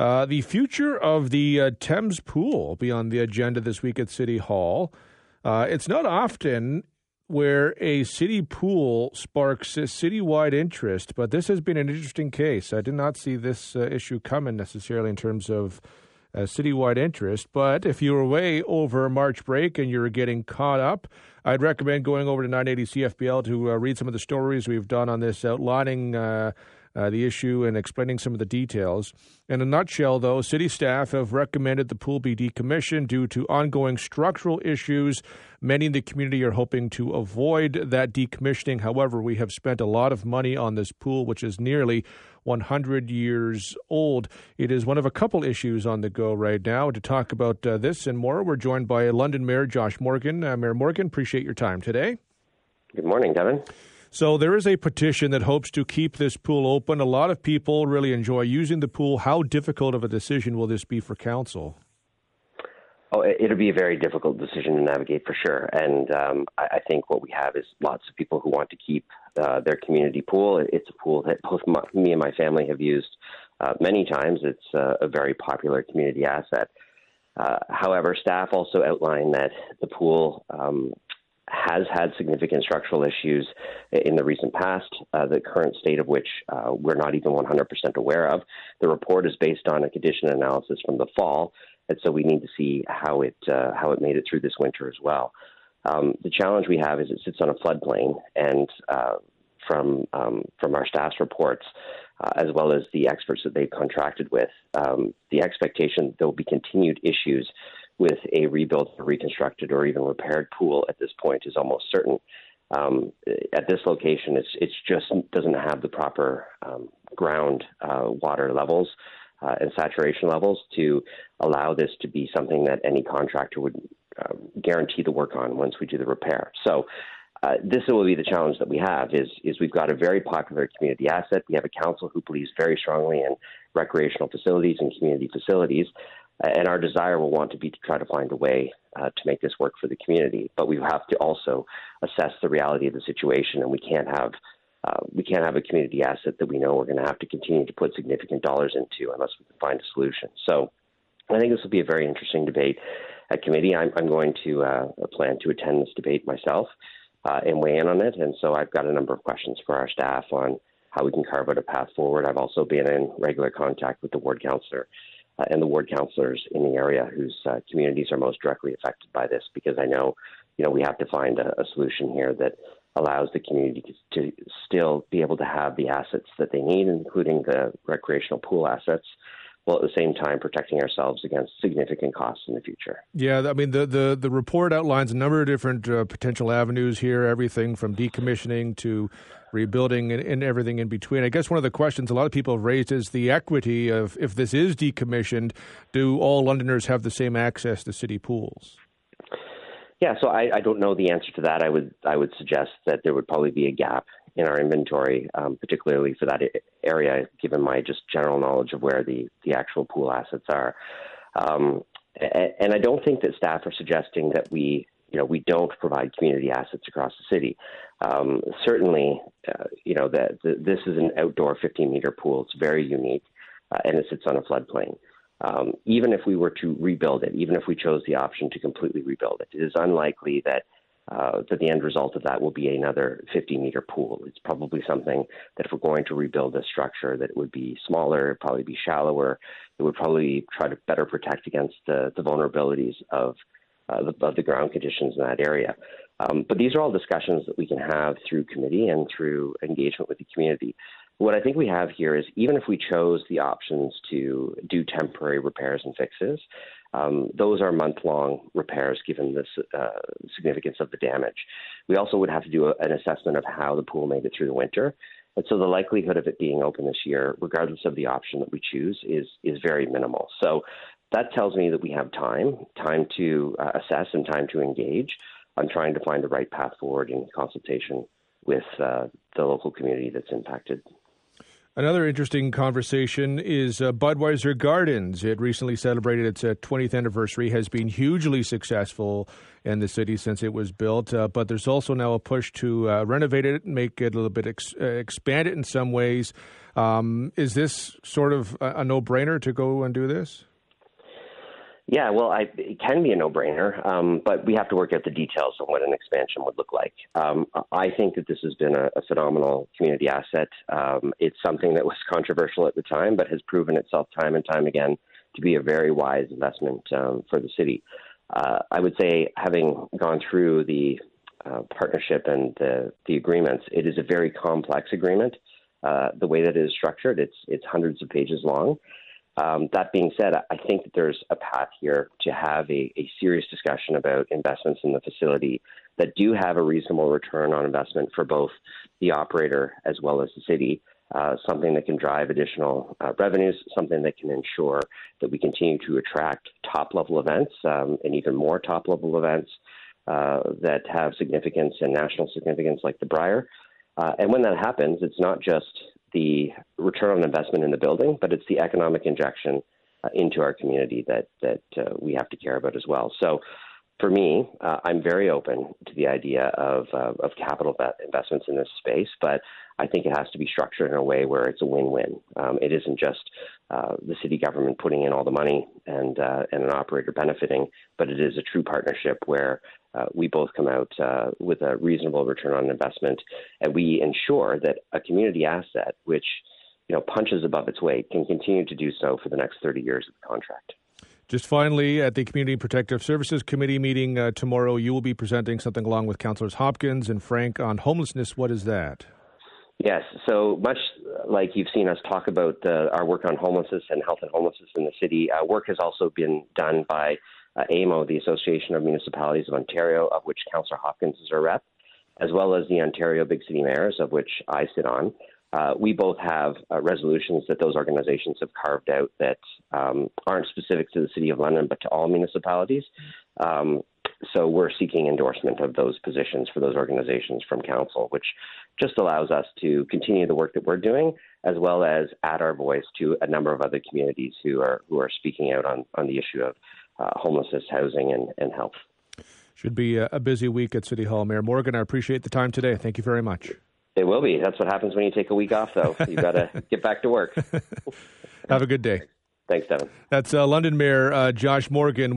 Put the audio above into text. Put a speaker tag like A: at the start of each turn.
A: Uh, the future of the uh, Thames pool will be on the agenda this week at City Hall. Uh, it's not often where a city pool sparks citywide interest, but this has been an interesting case. I did not see this uh, issue coming necessarily in terms of uh, citywide interest. But if you were away over March break and you're getting caught up, I'd recommend going over to 980 CFPL to uh, read some of the stories we've done on this, outlining uh, uh, the issue and explaining some of the details. In a nutshell, though, city staff have recommended the pool be decommissioned due to ongoing structural issues. Many in the community are hoping to avoid that decommissioning. However, we have spent a lot of money on this pool, which is nearly 100 years old. It is one of a couple issues on the go right now. To talk about uh, this and more, we're joined by London Mayor Josh Morgan. Uh, Mayor Morgan, appreciate your time today.
B: Good morning, Devon.
A: So there is a petition that hopes to keep this pool open. A lot of people really enjoy using the pool. How difficult of a decision will this be for council?
B: Oh, it'll be a very difficult decision to navigate for sure. And um, I, think what we have is lots of people who want to keep uh, their community pool. It's a pool that both my, me and my family have used uh, many times. It's uh, a very popular community asset. Uh, however, staff also outlined that the pool um, has had significant structural issues in the recent past, uh, the current state of which uh, we're not even 100% aware of. The report is based on a condition analysis from the fall, and so we need to see how it uh, how it made it through this winter as well. Um, the challenge we have is it sits on a floodplain, and uh, from um, from our staff's reports, uh, as well as the experts that they've contracted with, um, the expectation there will be continued issues with a rebuilt, reconstructed, or even repaired pool at this point is almost certain. Um, at this location, it's it's just doesn't have the proper um, ground uh, water levels uh, and saturation levels to allow this to be something that any contractor would uh, guarantee the work on once we do the repair. So. Uh, this will be the challenge that we have is is we've got a very popular community asset. We have a council who believes very strongly in recreational facilities and community facilities, and our desire will want to be to try to find a way uh, to make this work for the community. But we have to also assess the reality of the situation, and we can't have uh, we can't have a community asset that we know we're going to have to continue to put significant dollars into unless we can find a solution. So I think this will be a very interesting debate at committee. I'm, I'm going to uh, plan to attend this debate myself uh, and weigh in on it. And so I've got a number of questions for our staff on how we can carve out a path forward. I've also been in regular contact with the ward councillor uh, and the ward councillors in the area whose uh, communities are most directly affected by this, because I know, you know, we have to find a, a solution here that allows the community to still be able to have the assets that they need, including the recreational pool assets, while at the same time protecting ourselves against significant costs in the future.
A: Yeah, I mean the the, the report outlines a number of different uh, potential avenues here, everything from decommissioning to rebuilding and, and, everything in between. I guess one of the questions a lot of people have raised is the equity of if this is decommissioned, do all Londoners have the same access to city pools?
B: Yeah, so I, I don't know the answer to that. I would I would suggest that there would probably be a gap in our inventory, um, particularly for that area, given my just general knowledge of where the, the actual pool assets are. Um, and I don't think that staff are suggesting that we, you know, we don't provide community assets across the city. Um, certainly, uh, you know, that this is an outdoor 15 meter pool. It's very unique, uh, and it sits on a floodplain. Um, even if we were to rebuild it, even if we chose the option to completely rebuild it, it is unlikely that uh, that the end result of that will be another 50 meter pool. It's probably something that if we're going to rebuild a structure, that it would be smaller, probably be shallower. It would probably try to better protect against the, the vulnerabilities of, uh, the, of the ground conditions in that area. Um, but these are all discussions that we can have through committee and through engagement with the community. What I think we have here is even if we chose the options to do temporary repairs and fixes, um, those are month long repairs given the uh, significance of the damage. We also would have to do a, an assessment of how the pool made it through the winter. And so the likelihood of it being open this year, regardless of the option that we choose, is is very minimal. So that tells me that we have time, time to uh, assess and time to engage on trying to find the right path forward in consultation with uh, the local community that's impacted.
A: Another interesting conversation is uh, Budweiser Gardens. It recently celebrated its uh, 20th anniversary, has been hugely successful in the city since it was built. Uh, but there's also now a push to uh, renovate it, and make it a little bit, ex- uh, expand it in some ways. Um, is this sort of a, a no brainer to go and do this?
B: Yeah, well, I, it can be a no-brainer, um, but we have to work out the details on what an expansion would look like. Um, I think that this has been a, a phenomenal community asset. Um, it's something that was controversial at the time, but has proven itself time and time again to be a very wise investment um, for the city. Uh, I would say, having gone through the uh, partnership and the, the agreements, it is a very complex agreement. Uh, the way that it is structured, it's it's hundreds of pages long. Um, that being said, I think that there's a path here to have a, a, serious discussion about investments in the facility that do have a reasonable return on investment for both the operator as well as the city. Uh, something that can drive additional uh, revenues, something that can ensure that we continue to attract top level events um, and even more top level events uh, that have significance and national significance, like the Brier. Uh, and when that happens, it's not just the return on investment in the building, but it's the economic injection uh, into our community that that uh, we have to care about as well. So, for me, uh, I'm very open to the idea of uh, of capital investments in this space, but I think it has to be structured in a way where it's a win-win. Um, it isn't just uh, the city government putting in all the money and uh, and an operator benefiting, but it is a true partnership where uh, we both come out uh, with a reasonable return on investment, and we ensure that a community asset, which you know punches above its weight, can continue to do so for the next 30 years of the contract.
A: Just finally, at the Community Protective Services Committee meeting uh, tomorrow, you will be presenting something along with Councillors Hopkins and Frank on homelessness. What is that?
B: Yes, so much like you've seen us talk about uh, our work on homelessness and health and homelessness in the city, uh, work has also been done by uh, AMO, the Association of Municipalities of Ontario, of which Councillor Hopkins is a rep, as well as the Ontario Big City Mayors, of which I sit on. Uh, we both have uh, resolutions that those organizations have carved out that um, aren't specific to the City of London, but to all municipalities. Um, so we're seeking endorsement of those positions for those organizations from council, which just allows us to continue the work that we're doing, as well as add our voice to a number of other communities who are who are speaking out on, on the issue of uh, homelessness, housing, and, and health.
A: Should be a busy week at City Hall. Mayor Morgan, I appreciate the time today. Thank you very much.
B: It will be. That's what happens when you take a week off, though. You've got to get back to work.
A: Have a good day.
B: Thanks, Devon.
A: That's uh, London Mayor uh, Josh Morgan.